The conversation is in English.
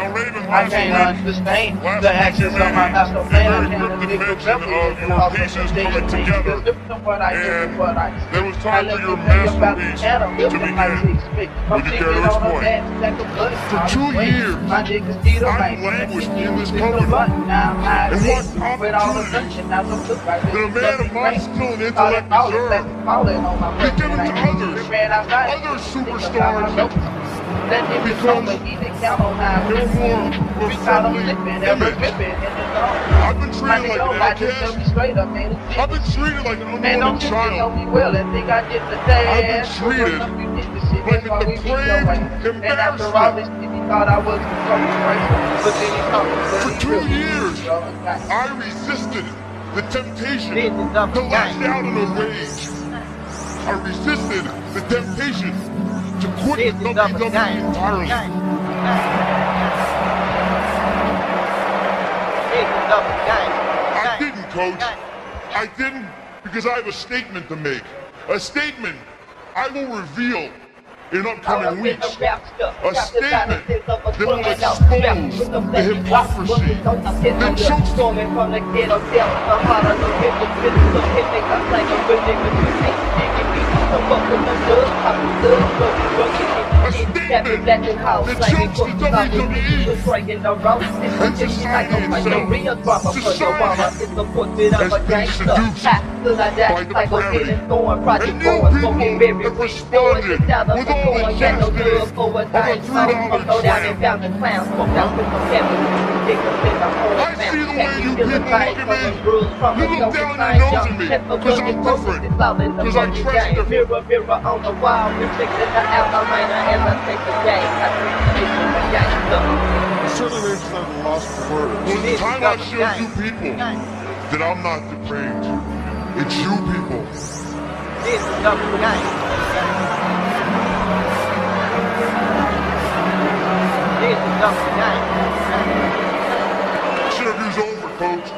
Now, Raven, I last can't week, understand last the you of my master plan. very I can't cryptic even mention remember of it your because pieces the days together. Different from what I do And and what I speak. there was time I for your the masterpiece to begin. I'm Would you care to explain? bed, stack of blood. For two years, My dick is still I've right. languished in this company. button, now I'm high And what. All the opportunity now don't look right. that a man of my skill and All intellect that falling, deserves that's on my be given to others, We ran outside. other superstars my dope. That nigga because know, but he didn't count on how I they're do. more of a We caught him friendly slipping, ever image. tripping, and it's on. I've been treated like an I just tell outcast. straight up, man. I've been treated like an Man, don't unwanted you think know child. me well and think I get the day I've been treated for you did the shit. like a why we beat your depraved ass. And after all embarrassment. this shit, he thought I was so crazy. But then he come For two years, I resisted the temptation to lash out in a rage. I resisted the temptation to quit the WWE entirely. I didn't, coach. I didn't because I have a statement to make. A statement I will reveal in upcoming weeks. A statement that will expose the hypocrisy that chokes from the ghetto A Back in house, like we the WWE Destroying the road, it's a chick like a like a real drama for the Society It's a portrait of a gangster. seduced till I die, the like a gravity. feeling project going, smoking berry, have going, responded down the with all the going, get no chastity love for a of a dime. $3 go down and found the clown, smoke out with some heavy. I see the way you people look at me. You look down your nose at me because I'm different. Because I dress different. Mirror, mirror on the wall, reflecting the outline as I take the game. I take the game from the gangster. Certainly makes them lost for words. Well, it's time I showed you people that I'm not depraved. It's you people. This is double game. This is double game coach.